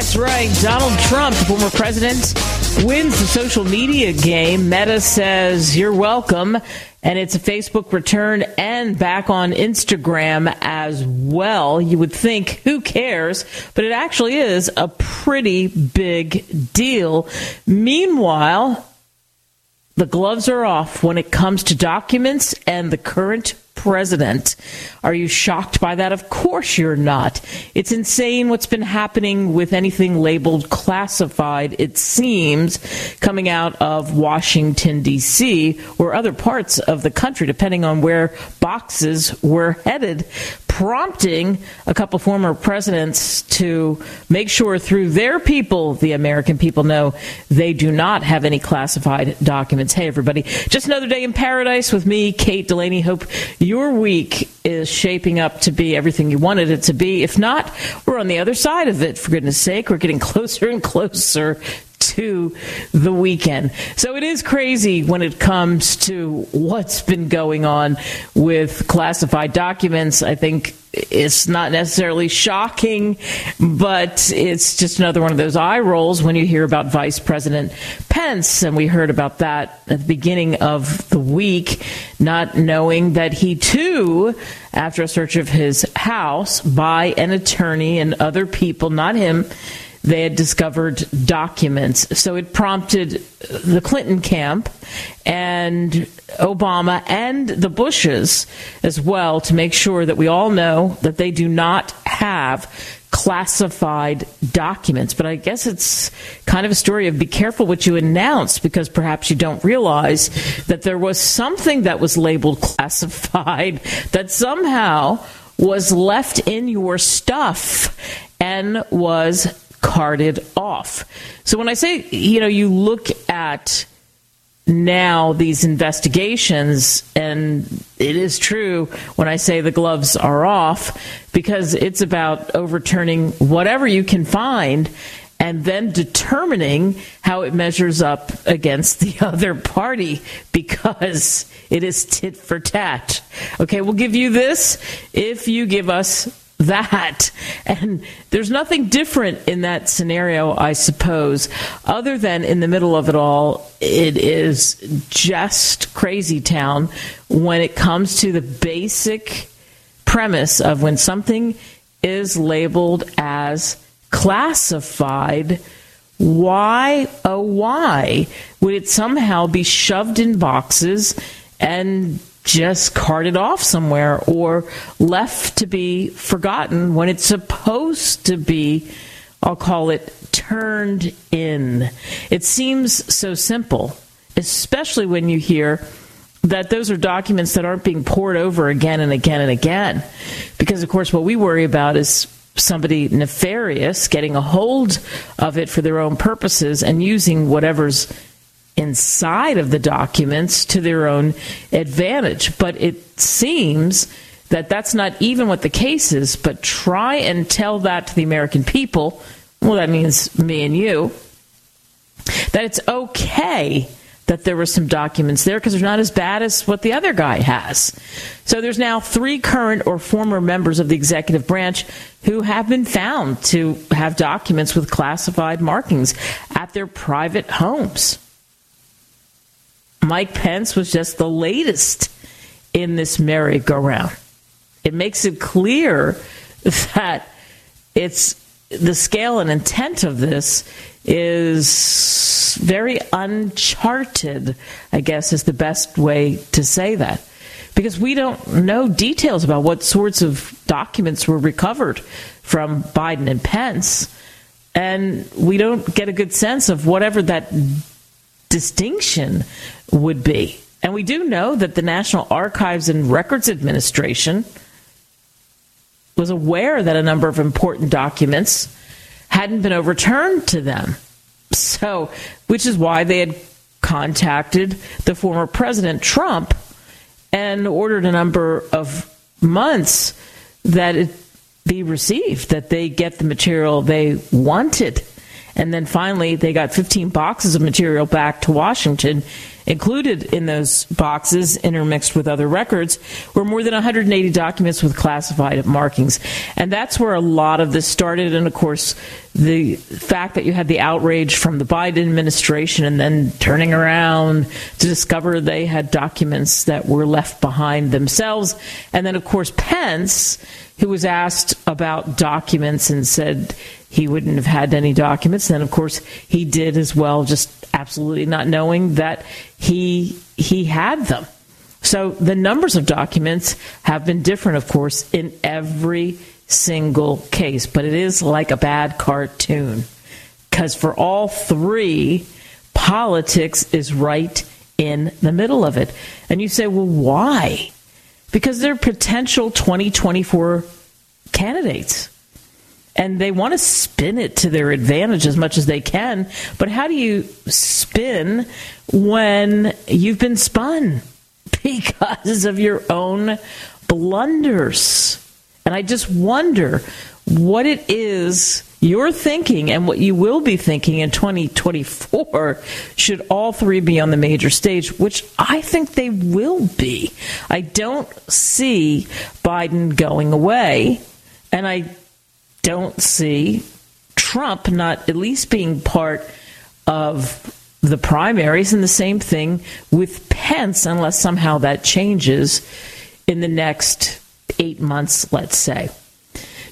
That's right. Donald Trump, former president, wins the social media game. Meta says, You're welcome. And it's a Facebook return and back on Instagram as well. You would think, who cares? But it actually is a pretty big deal. Meanwhile, the gloves are off when it comes to documents and the current president. Are you shocked by that? Of course you're not. It's insane what's been happening with anything labeled classified, it seems, coming out of Washington, D.C., or other parts of the country, depending on where boxes were headed, prompting a couple former presidents to make sure through their people, the American people know they do not have any classified documents. Hey, everybody. Just another day in paradise with me, Kate Delaney. Hope your week is shaping up to be everything you wanted it to be. If not, we're on the other side of it, for goodness sake. We're getting closer and closer to the weekend. So it is crazy when it comes to what's been going on with classified documents. I think it's not necessarily shocking, but it's just another one of those eye rolls when you hear about Vice President Pence. And we heard about that at the beginning of the week, not knowing that he too, after a search of his house by an attorney and other people, not him, they had discovered documents. So it prompted the Clinton camp and Obama and the Bushes as well to make sure that we all know that they do not have classified documents. But I guess it's kind of a story of be careful what you announce because perhaps you don't realize that there was something that was labeled classified that somehow was left in your stuff and was carted off. So when I say, you know, you look at now these investigations, and it is true when I say the gloves are off, because it's about overturning whatever you can find and then determining how it measures up against the other party because it is tit for tat. Okay, we'll give you this if you give us that. And there's nothing different in that scenario, I suppose, other than in the middle of it all, it is just crazy town when it comes to the basic premise of when something is labeled as classified. Why, oh, why would it somehow be shoved in boxes and just carted off somewhere or left to be forgotten when it's supposed to be, I'll call it, turned in. It seems so simple, especially when you hear that those are documents that aren't being poured over again and again and again. Because, of course, what we worry about is somebody nefarious getting a hold of it for their own purposes and using whatever's inside of the documents to their own advantage. But it seems that that's not even what the case is, but try and tell that to the American people. Well, that means me and you. That it's okay that there were some documents there because they're not as bad as what the other guy has. So there's now three current or former members of the executive branch who have been found to have documents with classified markings at their private homes. Mike Pence was just the latest in this merry-go-round. It makes it clear that it's the scale and intent of this is very uncharted, I guess is the best way to say that. Because we don't know details about what sorts of documents were recovered from Biden and Pence. And we don't get a good sense of whatever that distinction would be. And we do know that the National Archives and Records Administration was aware that a number of important documents hadn't been overturned to them. So, which is why they had contacted the former President Trump and ordered a number of months that it be received, that they get the material they wanted. And then finally, they got 15 boxes of material back to Washington. Included in those boxes, intermixed with other records, were more than 180 documents with classified markings. And that's where a lot of this started. And of course, the fact that you had the outrage from the Biden administration and then turning around to discover they had documents that were left behind themselves. And then, of course, Pence, who was asked about documents and said he wouldn't have had any documents. And of course, he did as well, just absolutely not knowing that he he had them. So the numbers of documents have been different, of course, in every single case, but it is like a bad cartoon because for all three, politics is right in the middle of it. And you say, well, why? Because they're potential 2024 candidates and they want to spin it to their advantage as much as they can. But how do you spin when you've been spun because of your own blunders? And I just wonder what it is you're thinking and what you will be thinking in 2024 should all three be on the major stage, which I think they will be. I don't see Biden going away. And I don't see Trump not at least being part of the primaries, and the same thing with Pence, unless somehow that changes in the next eight months, let's say.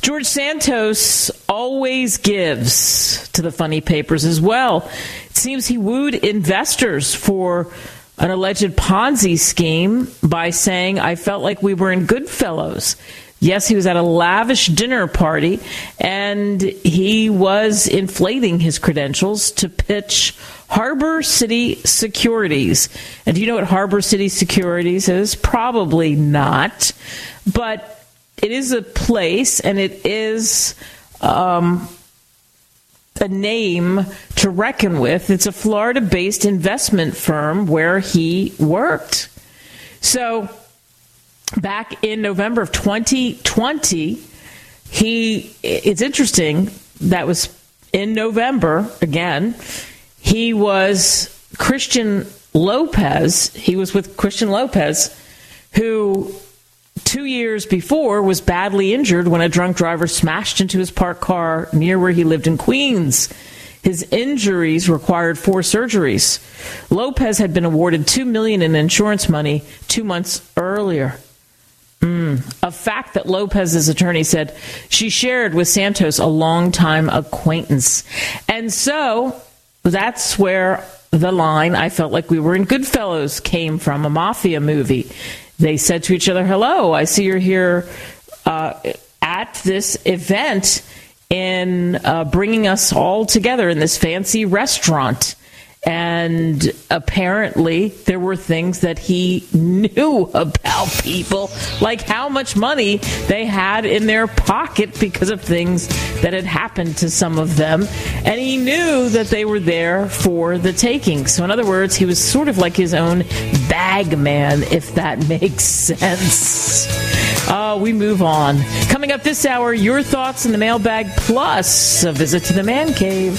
George Santos always gives to the funny papers as well. It seems he wooed investors for an alleged Ponzi scheme by saying, I felt like we were in Goodfellas. Yes, he was at a lavish dinner party and he was inflating his credentials to pitch Harbor City Securities. And do you know what Harbor City Securities is? Probably not. But it is a place and it is um, a name to reckon with. It's a Florida based investment firm where he worked. So back in November of 2020, he, it's interesting, that was in November again, he was Christian Lopez. He was with Christian Lopez, who two years before was badly injured when a drunk driver smashed into his parked car near where he lived in Queens. His injuries required four surgeries. Lopez had been awarded two million in insurance money two months earlier. Mm. A fact that Lopez's attorney said she shared with Santos a longtime acquaintance. And so that's where the line, I felt like we were in Goodfellas, came from, a mafia movie. They said to each other, Hello, I see you're here uh, at this event in uh, bringing us all together in this fancy restaurant. And apparently, there were things that he knew about people, like how much money they had in their pocket because of things that had happened to some of them. And he knew that they were there for the taking. So, in other words, he was sort of like his own bag man, if that makes sense. Uh, we move on. Coming up this hour, your thoughts in the mailbag, plus a visit to the man cave.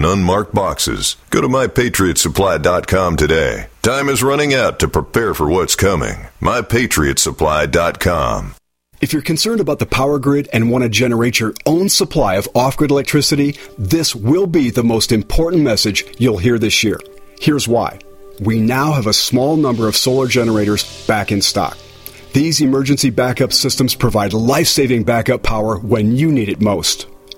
unmarked boxes. Go to mypatriotsupply.com today. Time is running out to prepare for what's coming. mypatriotsupply.com. If you're concerned about the power grid and want to generate your own supply of off grid electricity, this will be the most important message you'll hear this year. Here's why. We now have a small number of solar generators back in stock. These emergency backup systems provide life saving backup power when you need it most.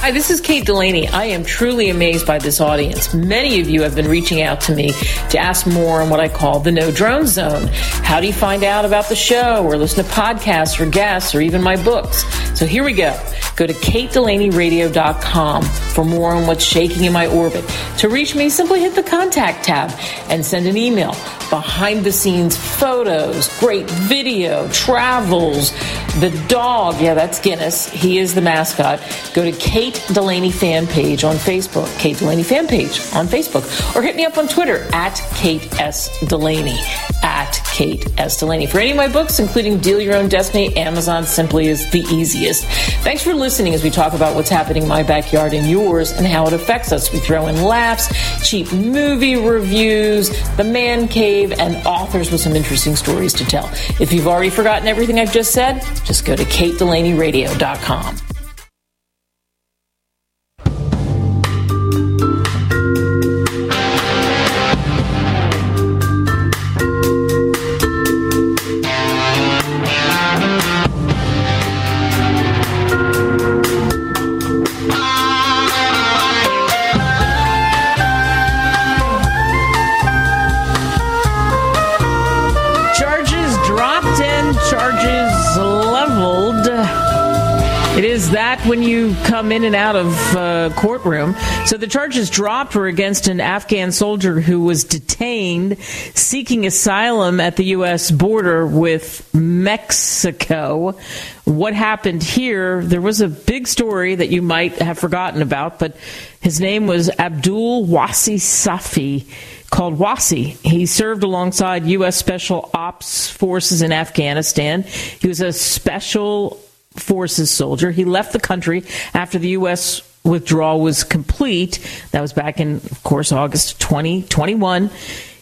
Hi, this is Kate Delaney. I am truly amazed by this audience. Many of you have been reaching out to me to ask more on what I call the no drone zone. How do you find out about the show or listen to podcasts or guests or even my books? So here we go. Go to katedelaneyradio.com for more on what's shaking in my orbit. To reach me, simply hit the contact tab and send an email. Behind the scenes photos, great video, travels, the dog. Yeah, that's Guinness. He is the mascot. Go to Kate Delaney fan page on Facebook, Kate Delaney fan page on Facebook, or hit me up on Twitter at Kate S. Delaney. At Kate S. Delaney. For any of my books, including Deal Your Own Destiny, Amazon simply is the easiest. Thanks for listening as we talk about what's happening in my backyard and yours and how it affects us. We throw in laughs, cheap movie reviews, the man cave, and authors with some interesting stories to tell. If you've already forgotten everything I've just said, just go to katedelaneyradio.com. in and out of uh, courtroom. So the charges dropped were against an Afghan soldier who was detained seeking asylum at the U.S. border with Mexico. What happened here? There was a big story that you might have forgotten about, but his name was Abdul Wasi Safi called WASI. He served alongside U.S. Special Ops Forces in Afghanistan. He was a Special Forces soldier. He left the country after the U.S. withdrawal was complete. That was back in, of course, August 2021.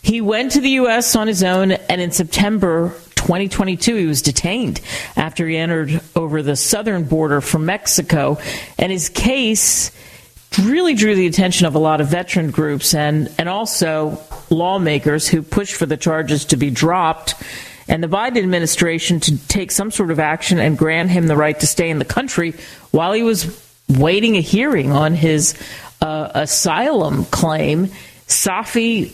He went to the U.S. on his own, and in September 2022, he was detained after he entered over the southern border from Mexico. And his case really drew the attention of a lot of veteran groups and, and also lawmakers who pushed for the charges to be dropped and the Biden administration to take some sort of action and grant him the right to stay in the country while he was waiting a hearing on his uh, asylum claim. Safi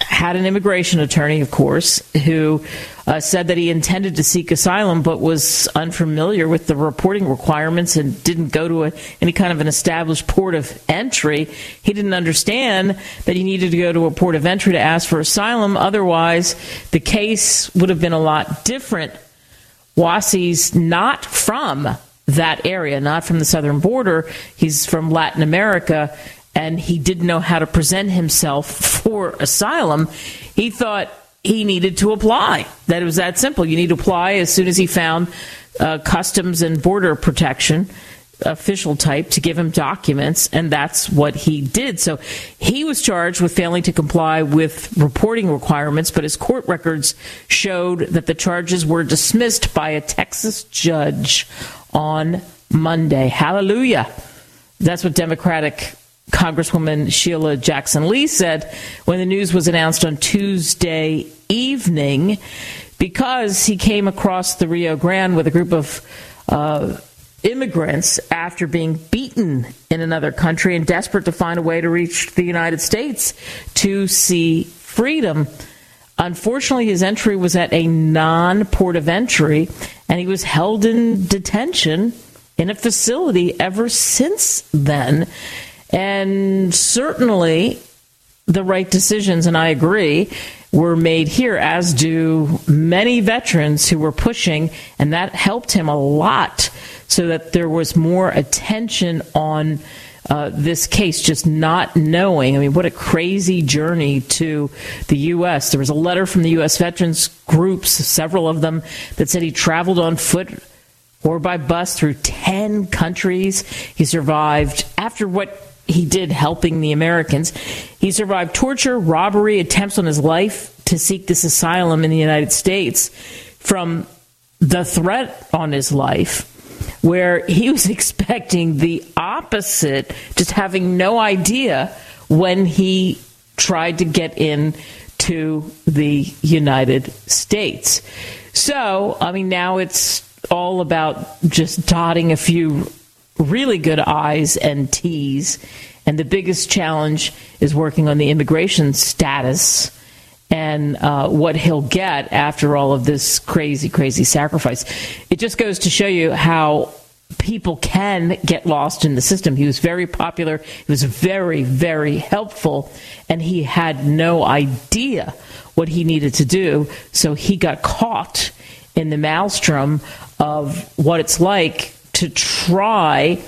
had an immigration attorney, of course, who uh, said that he intended to seek asylum but was unfamiliar with the reporting requirements and didn't go to a, any kind of an established port of entry. He didn't understand that he needed to go to a port of entry to ask for asylum. Otherwise, the case would have been a lot different. Wasi's not from that area, not from the southern border. He's from Latin America and he didn't know how to present himself for asylum, he thought he needed to apply. That it was that simple. You need to apply as soon as he found uh, customs and border protection official type to give him documents, and that's what he did. So he was charged with failing to comply with reporting requirements, but his court records showed that the charges were dismissed by a Texas judge on Monday. Hallelujah. That's what Democratic Congresswoman Sheila Jackson Lee said when the news was announced on Tuesday evening because he came across the Rio Grande with a group of uh, immigrants after being beaten in another country and desperate to find a way to reach the United States to see freedom. Unfortunately, his entry was at a non port of entry, and he was held in detention in a facility ever since then. And certainly, the right decisions, and I agree, were made here, as do many veterans who were pushing, and that helped him a lot so that there was more attention on uh, this case, just not knowing. I mean, what a crazy journey to the U.S. There was a letter from the U.S. veterans groups, several of them, that said he traveled on foot or by bus through 10 countries. He survived after what he did helping the Americans. He survived torture, robbery, attempts on his life to seek this asylum in the United States from the threat on his life where he was expecting the opposite, just having no idea when he tried to get in to the United States. So, I mean, now it's all about just dotting a few really good I's and T's. And the biggest challenge is working on the immigration status and uh, what he'll get after all of this crazy, crazy sacrifice. It just goes to show you how people can get lost in the system. He was very popular, he was very, very helpful, and he had no idea what he needed to do. So he got caught in the maelstrom of what it's like to try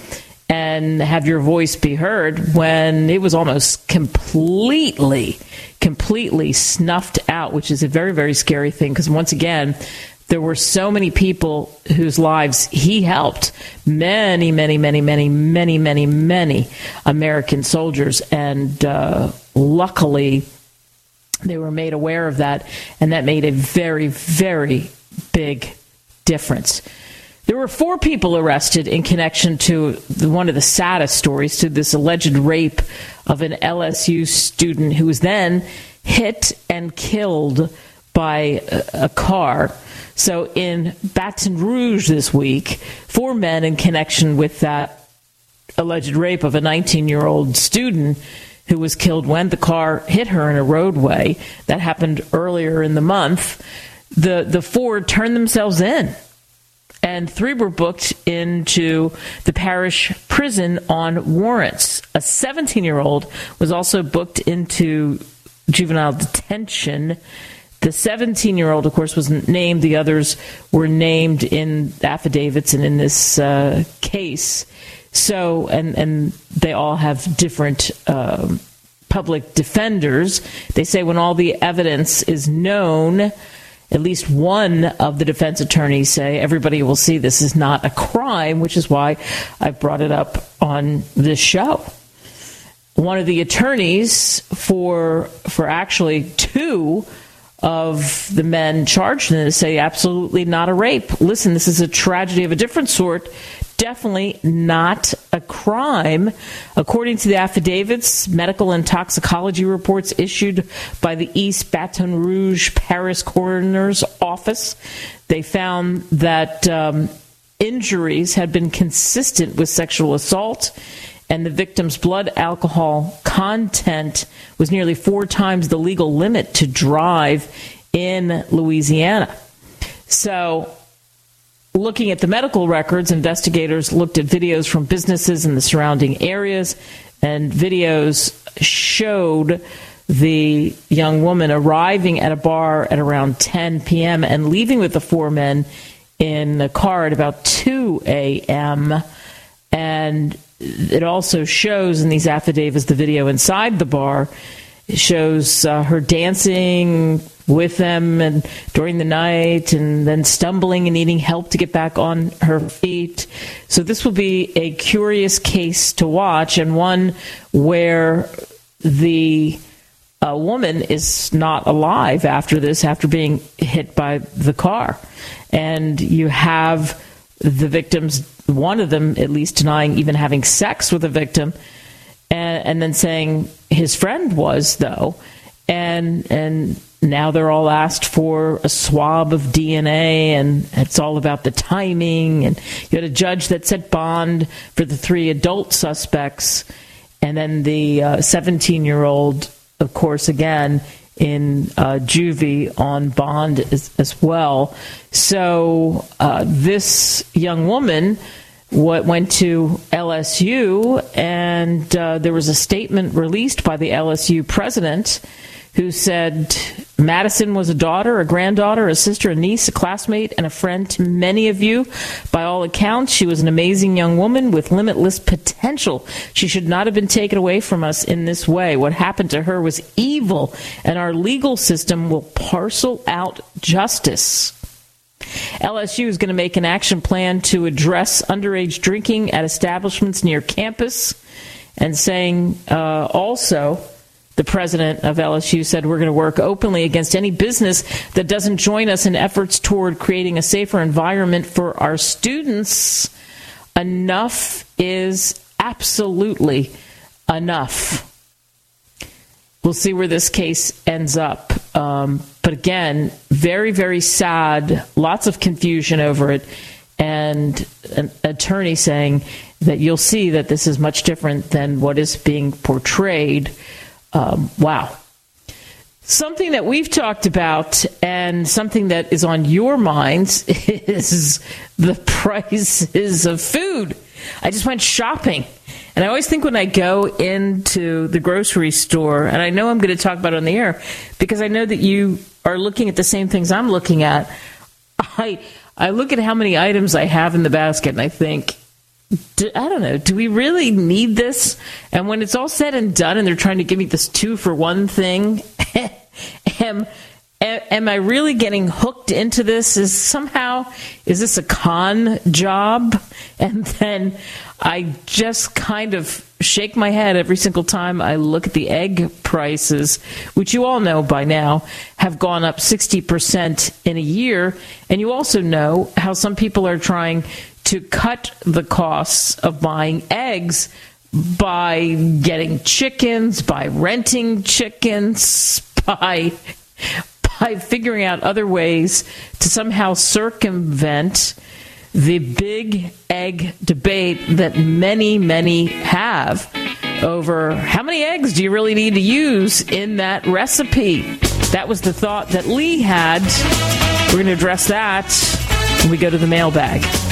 and have your voice be heard when it was almost completely, completely snuffed out, which is a very, very scary thing. Because once again, there were so many people whose lives he helped. Many many many many many many many american soldiers. And uh, luckily they were made aware of that. And that made a very very big difference there were four people arrested in connection to one of the saddest stories to this alleged rape of an LSU student who was then hit and killed by a, car. So in Baton Rouge this week, four men in connection with that alleged rape of a 19 year old student who was killed when the car hit her in a roadway. That happened earlier in the month. The, the four turned themselves in and three were booked into the parish prison on warrants. A 17 year old was also booked into juvenile detention. The 17 year old, of course, wasn't named. The others were named in affidavits and in this uh, case. So, and, and they all have different um, public defenders. They say when all the evidence is known, at least one of the defense attorneys say everybody will see this is not a crime, which is why I brought it up on this show. One of the attorneys for for actually two of the men charged in this say absolutely not a rape. Listen, this is a tragedy of a different sort definitely not a crime. According to the affidavits, medical and toxicology reports issued by the East Baton Rouge Parish Coroner's Office, they found that um, injuries had been consistent with sexual assault and the victim's blood alcohol content was nearly four times the legal limit to drive in Louisiana. So Looking at the medical records, investigators looked at videos from businesses in the surrounding areas, and videos showed the young woman arriving at a bar at around 10 p.m. and leaving with the four men in the car at about 2 a.m. And it also shows in these affidavits the video inside the bar shows uh, her dancing with them and during the night and then stumbling and needing help to get back on her feet. So this will be a curious case to watch and one where the uh, woman is not alive after this, after being hit by the car. And you have the victims, one of them at least denying even having sex with a victim, and, and then saying his friend was, though and and now they're all asked for a swab of DNA, and it's all about the timing. And you had a judge that set bond for the three adult suspects, and then the 17 uh, year old, of course, again in uh, juvie on bond as, as well. So uh, this young woman what went to LSU, and uh, there was a statement released by the LSU president who said Madison was a daughter, a granddaughter, a sister, a niece, a classmate, and a friend to many of you. By all accounts, she was an amazing young woman with limitless potential. She should not have been taken away from us in this way. What happened to her was evil, and our legal system will parcel out justice. LSU is going to make an action plan to address underage drinking at establishments near campus and saying uh, also the president of LSU said we're going to work openly against any business that doesn't join us in efforts toward creating a safer environment for our students. Enough is absolutely enough. We'll see where this case ends up. Um, but again, very, very sad, lots of confusion over it, and an attorney saying that you'll see that this is much different than what is being portrayed um, wow. Something that we've talked about and something that is on your minds is the prices of food. I just went shopping. And I always think when I go into the grocery store, and I know I'm going to talk about it on the air because I know that you are looking at the same things I'm looking at. I I look at how many items I have in the basket and I think, do, I don't know. Do we really need this? And when it's all said and done, and they're trying to give me this two for one thing, am am I really getting hooked into this? Is somehow is this a con job? And then I just kind of shake my head every single time I look at the egg prices, which you all know by now have gone up 60% in a year. And you also know how some people are trying to cut the costs of buying eggs by getting chickens, by renting chickens, by by figuring out other ways to somehow circumvent the big egg debate that many, many have over how many eggs do you really need to use in that recipe. That was the thought that Lee had. We're going to address that when we go to the mailbag.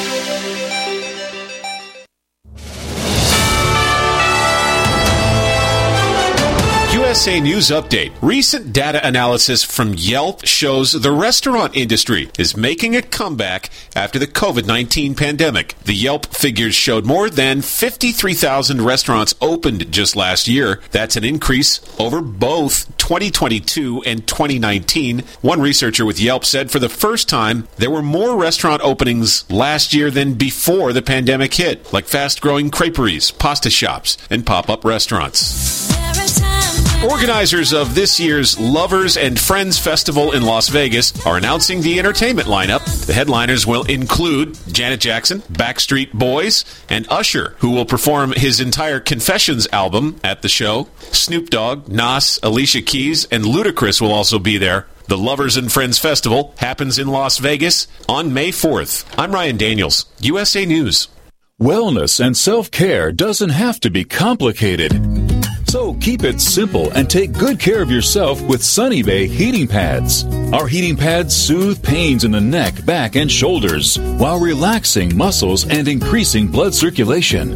USA News Update. Recent data analysis from Yelp shows the restaurant industry is making a comeback after the COVID 19 pandemic. The Yelp figures showed more than 53,000 restaurants opened just last year. That's an increase over both 2022 and 2019. One researcher with Yelp said for the first time, there were more restaurant openings last year than before the pandemic hit, like fast growing creperies, pasta shops, and pop up restaurants. Organizers of this year's Lovers and Friends Festival in Las Vegas are announcing the entertainment lineup. The headliners will include Janet Jackson, Backstreet Boys, and Usher, who will perform his entire Confessions album at the show. Snoop Dogg, Nas, Alicia Keys, and Ludacris will also be there. The Lovers and Friends Festival happens in Las Vegas on May 4th. I'm Ryan Daniels, USA News. Wellness and self care doesn't have to be complicated. So keep it simple and take good care of yourself with Sunny Bay heating pads. Our heating pads soothe pains in the neck, back, and shoulders while relaxing muscles and increasing blood circulation.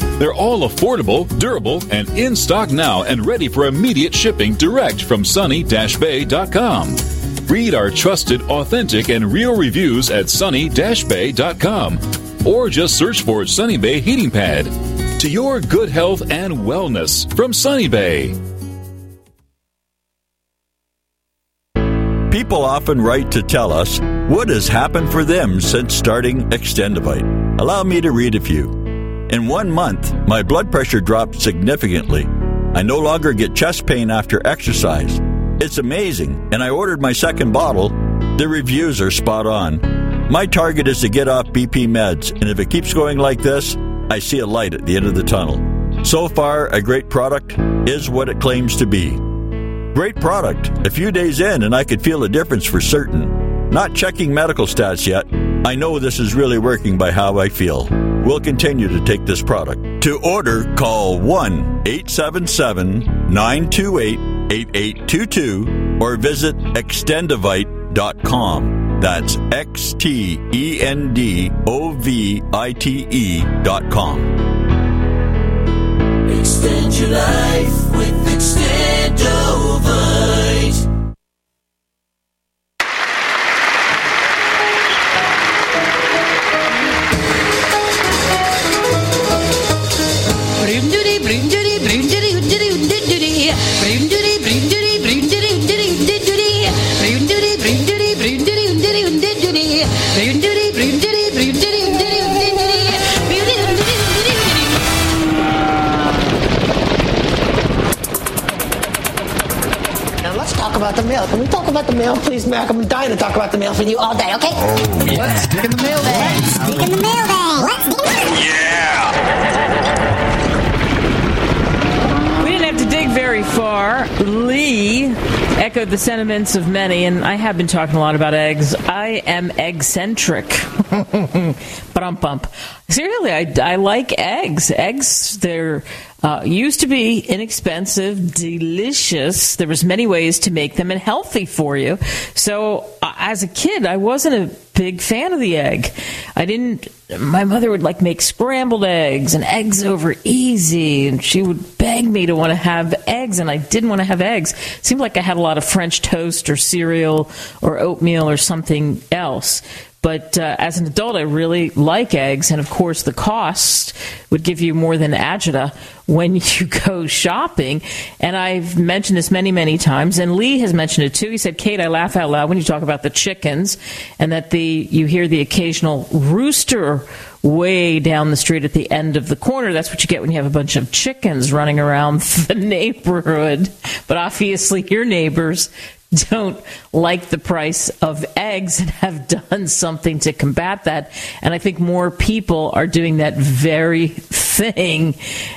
They're all affordable, durable, and in stock now and ready for immediate shipping direct from sunny-bay.com. Read our trusted, authentic, and real reviews at sunny-bay.com or just search for Sunny Bay Heating Pad. To your good health and wellness from Sunny Bay. People often write to tell us what has happened for them since starting Extendovite. Allow me to read a few. In one month, my blood pressure dropped significantly. I no longer get chest pain after exercise. It's amazing, and I ordered my second bottle. The reviews are spot on. My target is to get off BP meds, and if it keeps going like this, I see a light at the end of the tunnel. So far, a great product is what it claims to be. Great product. A few days in, and I could feel a difference for certain. Not checking medical stats yet. I know this is really working by how I feel. We'll continue to take this product. To order, call 1 877 928 8822 or visit xtendovite.com. That's X T E N D O V I T E dot com. Extend your life with Extendovite. About the mail. Can we talk about the mail, please, Mac? I'm dying to talk about the mail with you all day, okay? Oh, yeah. Let's dig in the mail bag. Let's dig in the mail bag. Let's dig in the mail We didn't have to dig very far. Lee echoed the sentiments of many, and I have been talking a lot about eggs. I am egg-centric. but I'm bump. Seriously, I, I like eggs. Eggs, they're uh, used to be inexpensive, delicious. There was many ways to make them and healthy for you. So uh, as a kid, I wasn't a big fan of the egg. I didn't. My mother would like make scrambled eggs and eggs over easy, and she would beg me to want to have eggs, and I didn't want to have eggs. It seemed like I had a lot of French toast or cereal or oatmeal or something else. But uh, as an adult, I really like eggs, and of course, the cost would give you more than agita when you go shopping. And I've mentioned this many, many times, and Lee has mentioned it too. He said, "Kate, I laugh out loud when you talk about the chickens, and that the you hear the occasional rooster." Way down the street at the end of the corner. That's what you get when you have a bunch of chickens running around the neighborhood. But obviously, your neighbors don't like the price of eggs and have done something to combat that. And I think more people are doing that very thing.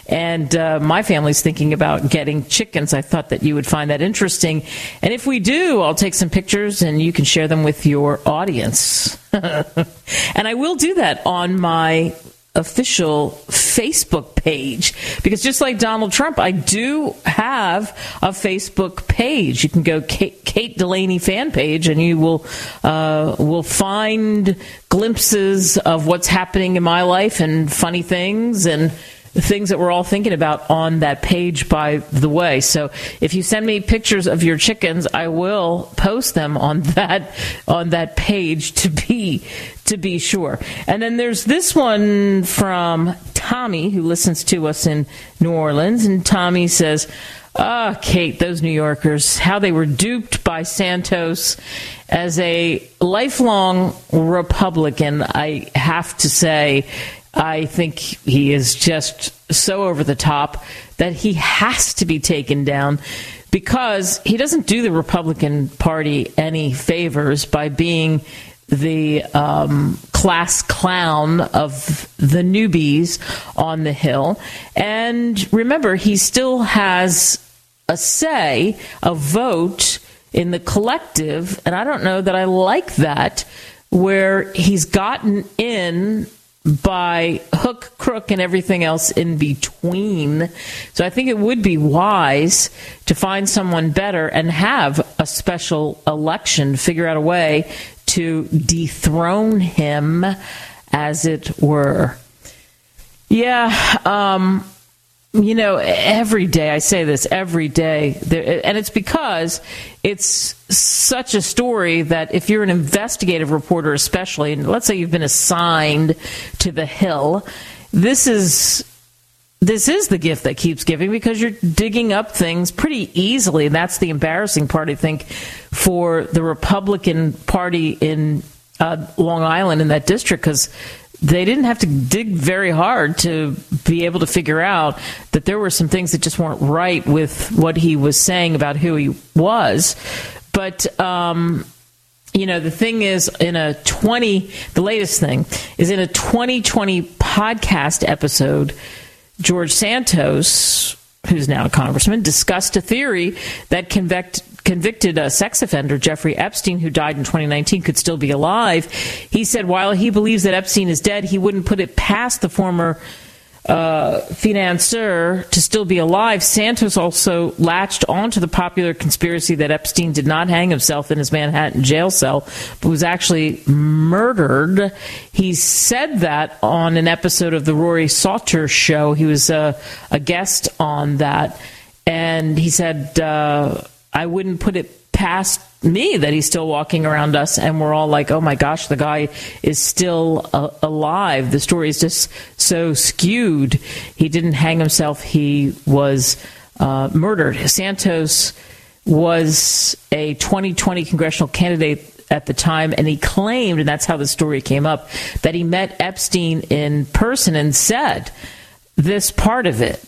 And uh, my family's thinking about getting chickens. I thought that you would find that interesting. And if we do, I'll take some pictures and you can share them with your audience. and I will do that on my official Facebook page because just like Donald Trump, I do have a Facebook page. You can go Kate, Kate Delaney fan page, and you will uh, will find glimpses of what's happening in my life and funny things and the things that we're all thinking about on that page, by the way. So if you send me pictures of your chickens, I will post them on that on that page to be to be sure. And then there's this one from Tommy who listens to us in New Orleans, and Tommy says. Ah, oh, Kate, those New Yorkers, how they were duped by Santos as a lifelong Republican. I have to say, I think he is just so over the top that he has to be taken down because he doesn't do the Republican Party any favors by being the um, class clown of the newbies on the Hill. And remember, he still has a say, a vote in the collective. And I don't know that I like that, where he's gotten in by hook, crook, and everything else in between. So I think it would be wise to find someone better and have a special election, figure out a way to dethrone him, as it were. Yeah, um, you know, every day I say this every day, and it's because it's such a story that if you're an investigative reporter, especially, and let's say you've been assigned to the Hill, this is this is the gift that keeps giving because you're digging up things pretty easily, and that's the embarrassing part, I think, for the Republican Party in uh, Long Island in that district because they didn't have to dig very hard to be able to figure out that there were some things that just weren't right with what he was saying about who he was. But, um, you know, the thing is, in a 20, the latest thing is in a 2020 podcast episode, George Santos, who's now a congressman, discussed a theory that convict, convicted a sex offender, Jeffrey Epstein, who died in 2019, could still be alive. He said while he believes that Epstein is dead, he wouldn't put it past the former uh, financier to still be alive. Santos also latched onto the popular conspiracy that Epstein did not hang himself in his Manhattan jail cell, but was actually murdered. He said that on an episode of the Rory Sauter show. He was a, a guest on that. And he said, uh, I wouldn't put it past me that he's still walking around us and we're all like oh my gosh the guy is still uh, alive. The story is just so skewed. He didn't hang himself. He was uh, murdered. Santos was a 2020 congressional candidate at the time and he claimed and that's how the story came up that he met epstein in person and said this part of it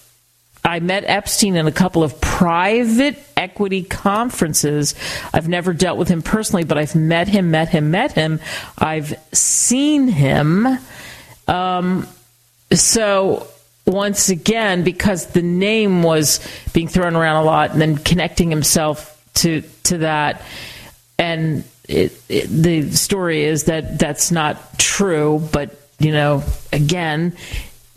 I met Epstein in a couple of private equity conferences. I've never dealt with him personally, but I've met him, met him, met him. I've seen him. Um, so once again, because the name was being thrown around a lot, and then connecting himself to to that, and it, it, the story is that that's not true. But you know, again,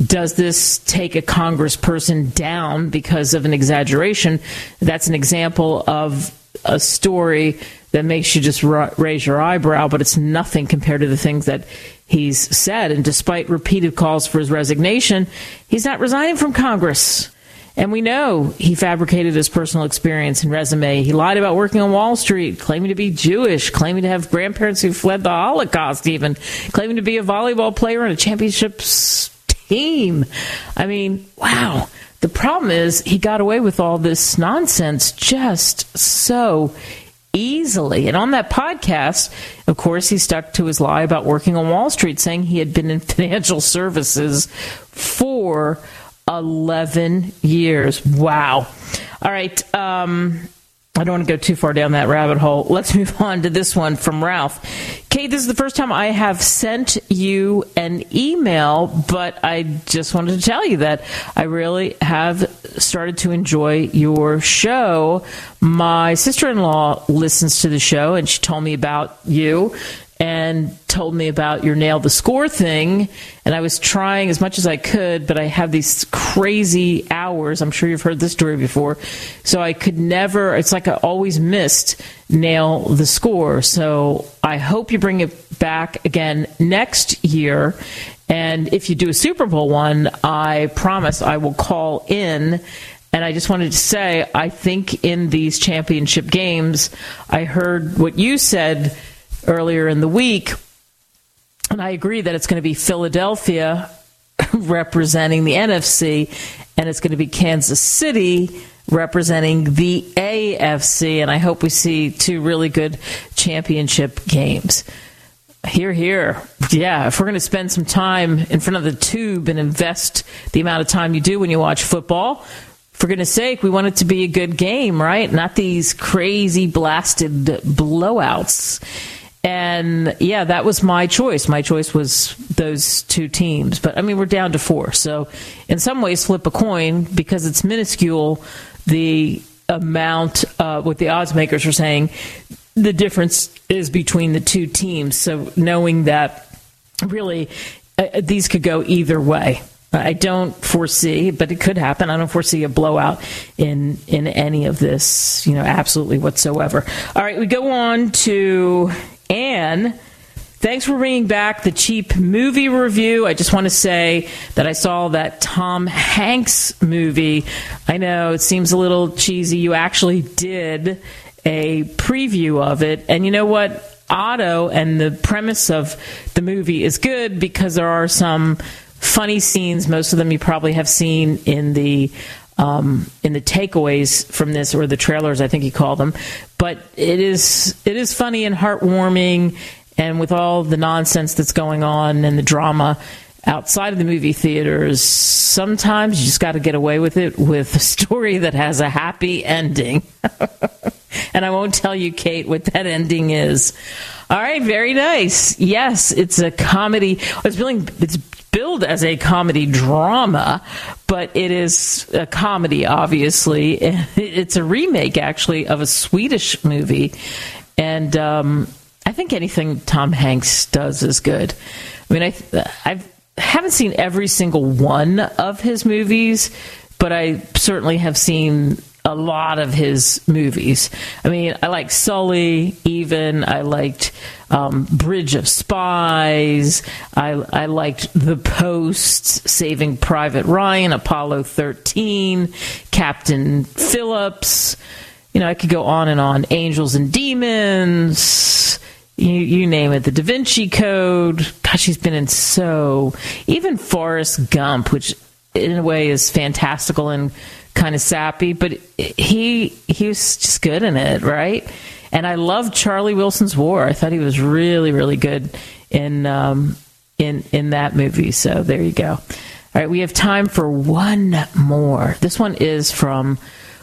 does this take a congressperson down because of an exaggeration? That's an example of a story that makes you just raise your eyebrow, but it's nothing compared to the things that he's said. And despite repeated calls for his resignation, he's not resigning from Congress. And we know he fabricated his personal experience and resume. He lied about working on Wall Street, claiming to be Jewish, claiming to have grandparents who fled the Holocaust, even claiming to be a volleyball player in a championships I mean, wow. The problem is he got away with all this nonsense just so easily. And on that podcast, of course, he stuck to his lie about working on Wall Street, saying he had been in financial services for 11 years. Wow. All right. Um, I don't want to go too far down that rabbit hole. Let's move on to this one from Ralph. Kate, this is the first time I have sent you an email, but I just wanted to tell you that I really have started to enjoy your show. My sister in law listens to the show, and she told me about you and told me about your nail the score thing. And i was trying as much as i could but i have these crazy hours. I'm sure you've heard this story before. So i could never it's like i always missed nail the score. So i hope you bring it back again next year. And if you do a super bowl one i promise i will call in. And I just wanted to say, I think in these championship games, I heard what you said earlier in the week. And I agree that it's going to be Philadelphia representing the NFC, and it's going to be Kansas City representing the AFC. And I hope we see two really good championship games. Hear, hear. Yeah, if we're going to spend some time in front of the tube and invest the amount of time you do when you watch football, for goodness sake, we want it to be a good game, right? Not these crazy blasted blowouts. And yeah, that was my choice. My choice was those two teams. But I mean, we're down to four. So in some ways, flip a coin because it's minuscule. The amount, uh, what the odds makers are saying, the difference is between the two teams. So knowing that really uh, these could go either way. I don't foresee, but it could happen. I don't foresee a blowout in in any of this, you know, absolutely whatsoever. All right, we go on to Anne. Thanks for bringing back the cheap movie review. I just want to say that I saw that Tom Hanks movie. I know it seems a little cheesy. You actually did a preview of it. And you know what? Otto and the premise of the movie is good because there are some funny scenes. Most of them you probably have seen in the um, in the takeaways from this or the trailers, I think you call them. But it is it is funny and heartwarming, and with all the nonsense that's going on and the drama outside of the movie theaters, sometimes you just got to get away with it with a story that has a happy ending. and I won't tell you, Kate, what that ending is. All right, very nice. Yes, it's a comedy. It's really it's billed as a comedy drama, but it is a comedy, obviously. It's a remake, actually, of a Swedish movie. And um, I think anything Tom Hanks does is good. I mean, I, I've, haven't seen every single one of his movies, but I certainly have seen a lot of his movies. I mean, I like Sully, even. I liked um, Bridge of Spies. I, I liked The Post, Saving Private Ryan, Apollo 13, Captain Phillips. You know, I could go on and on. Angels and Demons. You, you name it. The Da Vinci Code. Gosh, he's been in so. Even Forrest Gump, which in a way is fantastical and kind of sappy, but he he was just good in it, right? And I loved Charlie Wilson's War. I thought he was really really good in um, in in that movie. So there you go. All right, we have time for one more. This one is from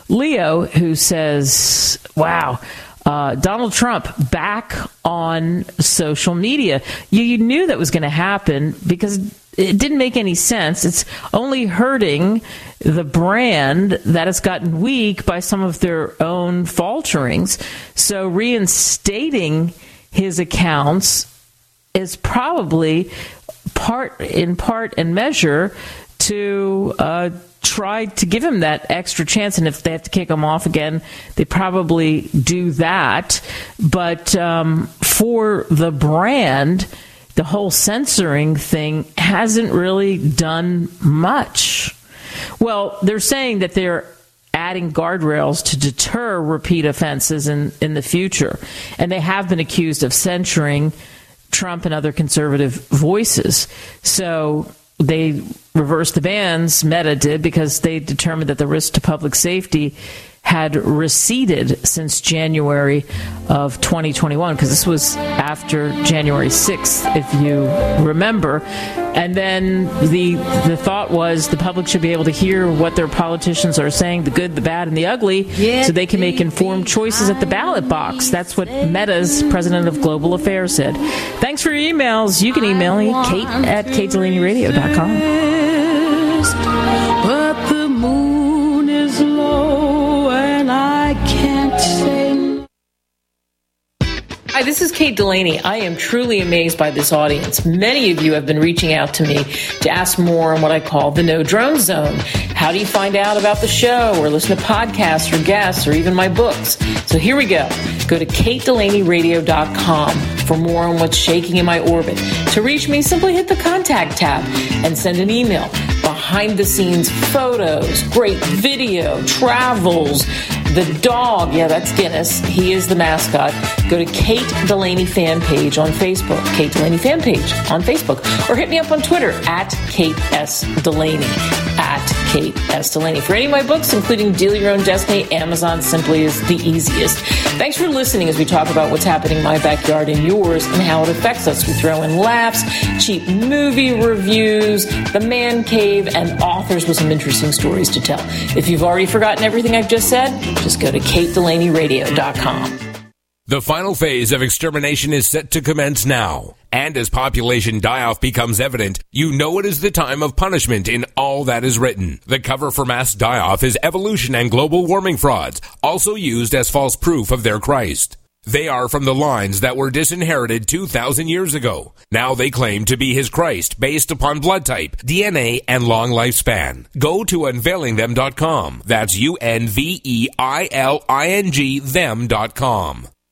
Leo, who says, "Wow." Uh, Donald Trump back on social media. You, you knew that was going to happen because it didn't make any sense. It's only hurting the brand that has gotten weak by some of their own falterings. So reinstating his accounts is probably part, in part and measure, to uh, try to give him that extra chance. And if they have to kick him off again, they probably do that. But um, for the brand, the whole censoring thing hasn't really done much. Well, they're saying that they're adding guardrails to deter repeat offenses in, in the future. And they have been accused of censoring Trump and other conservative voices. So they reversed the bans, Meta did, because they determined that the risk to public safety had receded since January of 2021, because this was after January 6th, if you remember. And then the the thought was the public should be able to hear what their politicians are saying, the good, the bad, and the ugly, so they can make informed choices at the ballot box. That's what Meta's president of global affairs said. Thanks for your emails. You can email me, Kate at katedelaneyradio.com. Hi, this is Kate Delaney. I am truly amazed by this audience. Many of you have been reaching out to me to ask more on what I call the no drone zone. How do you find out about the show or listen to podcasts or guests or even my books? So here we go. Go to katedelaneyradio.com for more on what's shaking in my orbit. To reach me, simply hit the contact tab and send an email. Behind the scenes photos, great video, travels, the dog, yeah, that's Guinness. He is the mascot. Go to Kate Delaney fan page on Facebook, Kate Delaney fan page on Facebook, or hit me up on Twitter at Kate S. Delaney, Kate. Delaney. For any of my books, including Deal Your Own Destiny, Amazon simply is the easiest. Thanks for listening as we talk about what's happening in my backyard and yours and how it affects us. We throw in laughs, cheap movie reviews, the man cave, and authors with some interesting stories to tell. If you've already forgotten everything I've just said, just go to katedelaneyradio.com. The final phase of extermination is set to commence now. And as population die-off becomes evident, you know it is the time of punishment in all that is written. The cover for mass die-off is evolution and global warming frauds, also used as false proof of their Christ. They are from the lines that were disinherited 2,000 years ago. Now they claim to be his Christ based upon blood type, DNA, and long lifespan. Go to unveilingthem.com. That's U-N-V-E-I-L-I-N-G them.com.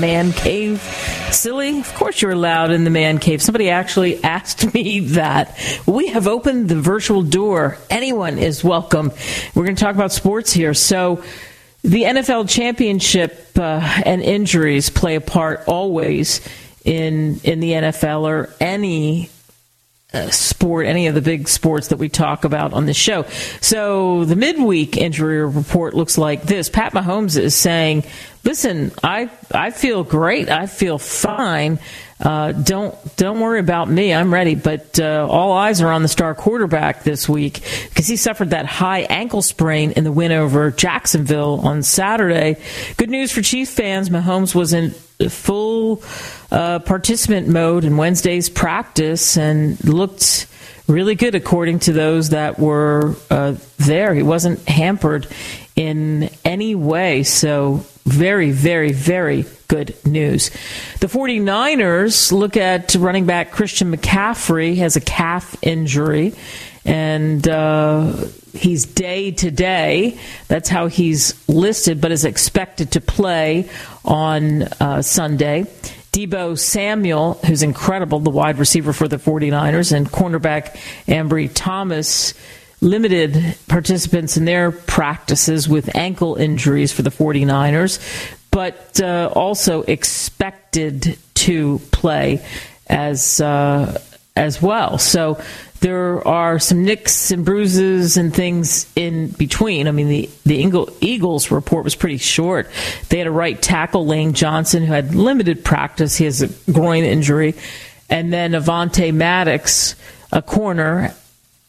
Man cave. Silly. Of course you're allowed in the man cave. Somebody actually asked me that. We have opened the virtual door. Anyone is welcome. We're going to talk about sports here. So, the NFL championship uh, and injuries play a part always in in the NFL or any sport, any of the big sports that we talk about on the show. So the midweek injury report looks like this. Pat Mahomes is saying, "Listen, I I feel great. I feel fine. Uh, don't don't worry about me. I'm ready." But uh, all eyes are on the star quarterback this week because he suffered that high ankle sprain in the win over Jacksonville on Saturday. Good news for Chief fans: Mahomes was in full uh, participant mode in Wednesday's practice and looked really good according to those that were uh, there. He wasn't hampered in any way. So, very, very, very good news. The 49ers look at running back Christian McCaffrey has a calf injury and uh, he's day to day. That's how he's listed, but is expected to play on uh, Sunday. Deebo Samuel, who's incredible, the wide receiver for the 49ers, and cornerback Ambry Thomas limited participants in their practices with ankle injuries for the 49ers, but uh, also expected to play as uh, as well. So there are some nicks and bruises and things in between. I mean, the, the Eagles report was pretty short. They had a right tackle, Lane Johnson, who had limited practice. He has a groin injury. And then Avante Maddox, a corner,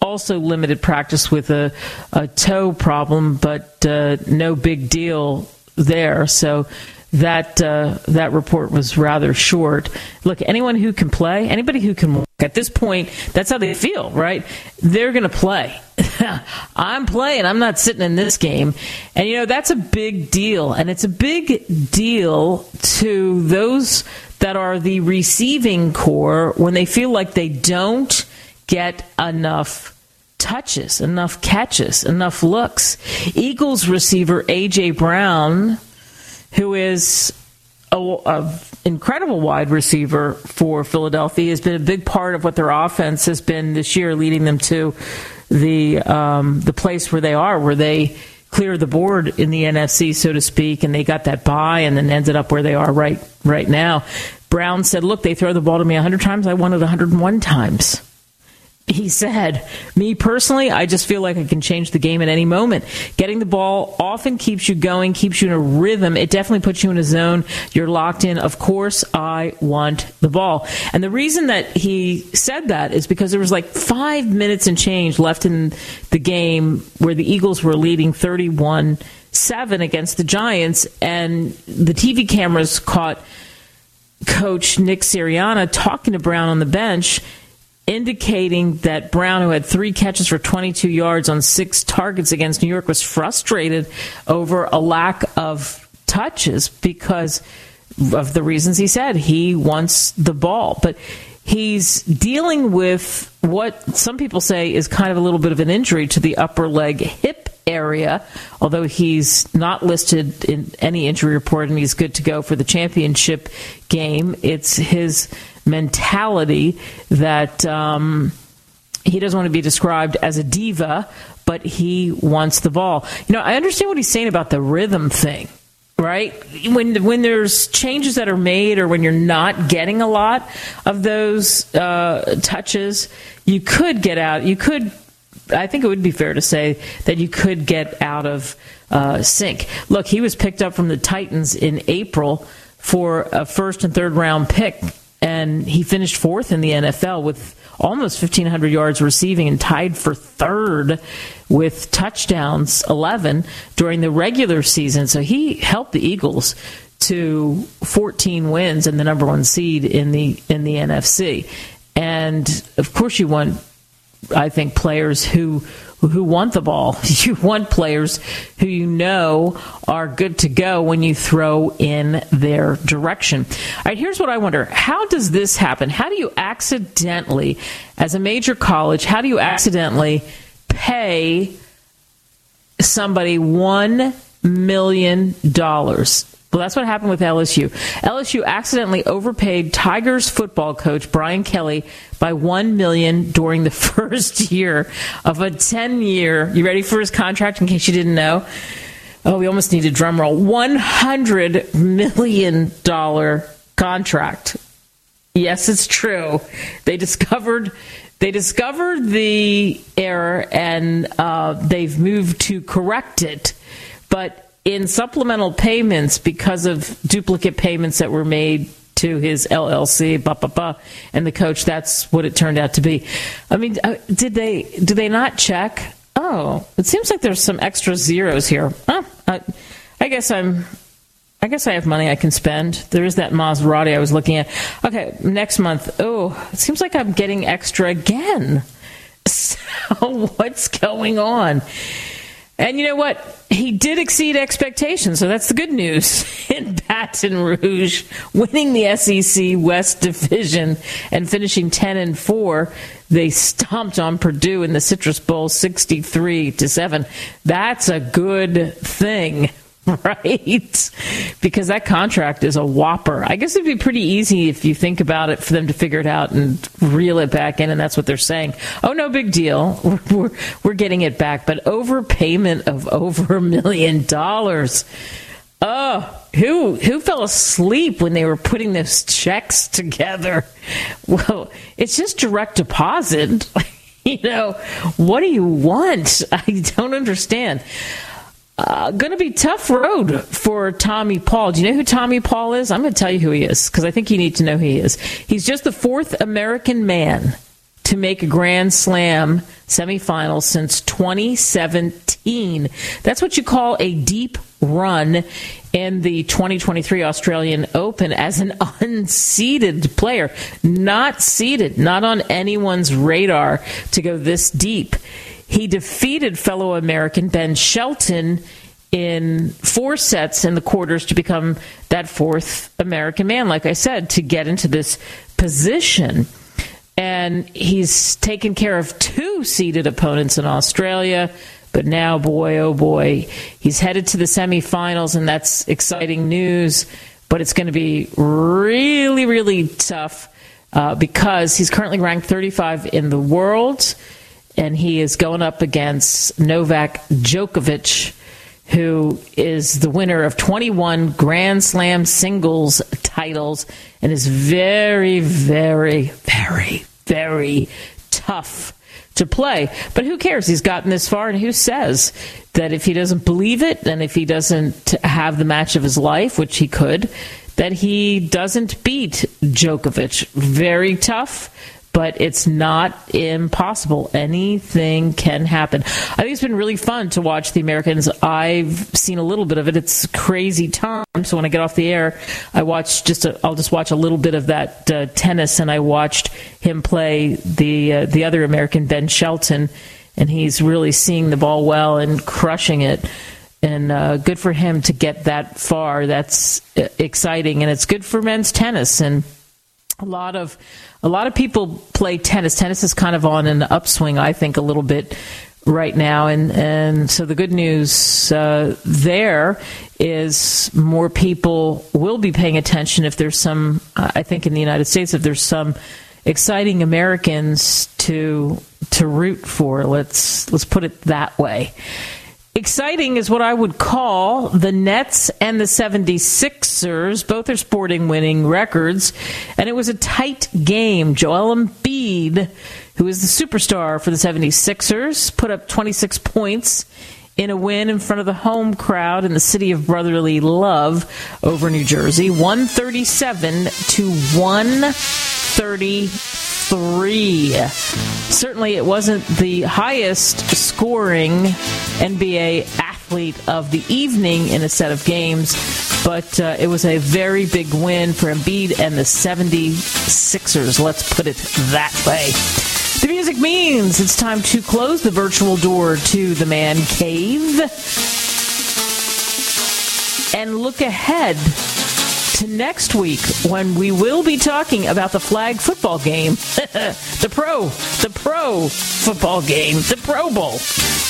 also limited practice with a, a toe problem, but uh, no big deal there. So that uh, that report was rather short. Look, anyone who can play, anybody who can at this point, that's how they feel, right? They're going to play. I'm playing. I'm not sitting in this game. And, you know, that's a big deal. And it's a big deal to those that are the receiving corps when they feel like they don't get enough touches, enough catches, enough looks. Eagles receiver A.J. Brown who is a, a, incredible wide receiver for Philadelphia, has been a big part of what their offense has been this year, leading them to the um, the place where they are, where they cleared the board in the NFC, so to speak, and they got that bye, and then ended up where they are right right now. Brown said, "Look, they throw the ball to me 100 times. I won it 101 times." He said, Me personally, I just feel like I can change the game at any moment. Getting the ball often keeps you going, keeps you in a rhythm. It definitely puts you in a zone. You're locked in. Of course, I want the ball. And the reason that he said that is because there was like five minutes and change left in the game where the Eagles were leading 31 7 against the Giants, and the TV cameras caught coach Nick Sirianni talking to Brown on the bench indicating that Brown, who had three catches for 22 yards on six targets against New York, was frustrated over a lack of touches because of the reasons he said. He wants the ball. But he's dealing with what some people say is kind of a little bit of an injury to the upper leg hip area, although he's not listed in any injury report and he's good to go for the championship game. It's his mentality that um, he doesn't want to be described as a diva, but he wants the ball. You know, I understand what he's saying about the rhythm thing, right? When when there's changes that are made, or when you're not getting a lot of those uh, touches, you could get out. You could. I think it would be fair to say that you could get out of uh, sync. Look, he was picked up from the Titans in April for a first and third round pick and he finished fourth in the NFL with almost 1,500 yards receiving and tied for third with touchdowns, 11 during the regular season. So he helped the Eagles to 14 wins and the number one seed in the in the NFC. And of course, you want, I think, players who who want the ball. You want players who you know are good to go when you throw in their direction. All right, here's what I wonder. How does this happen? How do you accidentally, as a major college, how do you accidentally pay somebody $1 million? Well, that's what happened with LSU. LSU accidentally overpaid Tigers football coach Brian Kelly by one million during the first year of a ten-year. You ready for his contract? In case you didn't know. Oh, we almost need a drum roll. One hundred million dollar contract. Yes, it's true. They discovered they discovered the error and uh, they've moved to correct it, but in supplemental payments because of duplicate payments that were made to his LLC, bah, bah, bah, and the coach. That's what it turned out to be. I mean, uh, did they do they not check? Oh, it seems like there's some extra zeros here. I, I guess I'm. I guess I have money I can spend. There is that Maserati I was looking at. Okay, next month. Oh, it seems like I'm getting extra again. So what's going on? And you know what? He did exceed expectations, so that's the good news. In Baton Rouge, winning the SEC West Division and finishing 10 and 4, they stomped on Purdue in the Citrus Bowl 63 to 7. That's a good thing. right? Because that contract is a whopper. I guess it'd be pretty easy if you think about it for them to figure it out and reel it back in, and that's what they're saying. Oh, no big deal. We're, we're, we're getting it back. But overpayment of over a million dollars. Oh, who who fell asleep when they were putting those checks together? Well, it's just direct deposit. you know, what do you want? I don't understand. Uh, going to be tough road for Tommy Paul. Do you know who Tommy Paul is? I'm going to tell you who he is because I think you need to know who he is. He's just the fourth American man to make a Grand Slam semifinal since 2017. That's what you call a deep run in the 2023 Australian Open as an unseeded player, not seeded, not on anyone's radar to go this deep. He defeated fellow American Ben Shelton in four sets in the quarters to become that fourth American man, like I said, to get into this position. And he's taken care of two seeded opponents in Australia. But now, boy, oh boy, he's headed to the semifinals, and that's exciting news. But it's going to be really, really tough uh, because he's currently ranked 35 in the world and he is going up against Novak Djokovic, who is the winner of 21 Grand Slam singles titles and is very, very, very, very tough to play. But who cares? He's gotten this far, and who says that if he doesn't believe it and if he doesn't have the match of his life, which he could, that he doesn't beat Djokovic? Very tough but it's not impossible. Anything can happen. I think it's been really fun to watch the Americans. I've seen a little bit of it. It's crazy time. So when I get off the air, I watch just i will just watch a little bit of that uh, tennis, and I watched him play the uh, the other American Ben Shelton, and he's really seeing the ball well and crushing it. And uh, good for him to get that far. That's uh, exciting, and it's good for men's tennis and a lot of a lot of people play tennis. Tennis is kind of on an upswing, I think, a little bit right now, and and so the good news uh, there is more people will be paying attention if there's some. I think in the United States, if there's some exciting Americans to to root for. Let's let's put it that way. Exciting is what I would call the Nets and the 76ers. Both are sporting winning records. And it was a tight game. Joel Embiid, who is the superstar for the 76ers, put up 26 points in a win in front of the home crowd in the city of brotherly love over New Jersey. 137 to 130 three. Certainly, it wasn't the highest scoring NBA athlete of the evening in a set of games, but uh, it was a very big win for Embiid and the 76ers. Let's put it that way. The music means it's time to close the virtual door to the man cave and look ahead to next week when we will be talking about the flag football game, the pro, the pro football game, the Pro Bowl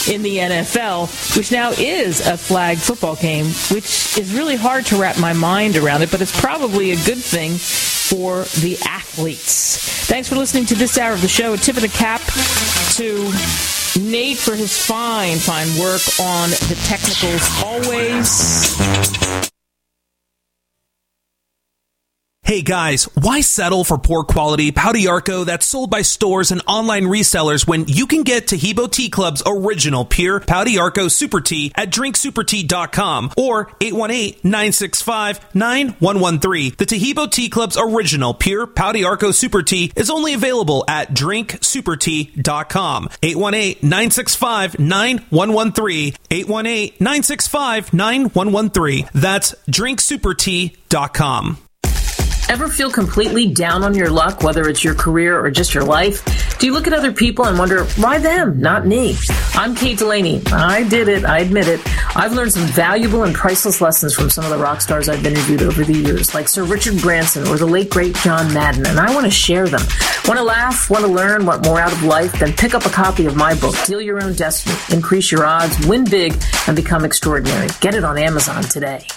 in the NFL, which now is a flag football game, which is really hard to wrap my mind around it, but it's probably a good thing for the athletes. Thanks for listening to this hour of the show. A tip of the cap to Nate for his fine, fine work on the technicals always. Hey guys, why settle for poor quality Pau d'Arco that's sold by stores and online resellers when you can get Taheebo Tea Club's original pure Pau d'Arco Super Tea at drinksupertea.com or 818-965-9113. The Taheebo Tea Club's original pure Pau d'Arco Super Tea is only available at drinksupertea.com. 818-965-9113. 818-965-9113. That's drinksupertea.com. Ever feel completely down on your luck, whether it's your career or just your life? Do you look at other people and wonder, why them, not me? I'm Kate Delaney. I did it. I admit it. I've learned some valuable and priceless lessons from some of the rock stars I've interviewed over the years, like Sir Richard Branson or the late great John Madden, and I want to share them. Want to laugh? Want to learn? Want more out of life? Then pick up a copy of my book, Deal Your Own Destiny, Increase Your Odds, Win Big, and Become Extraordinary. Get it on Amazon today.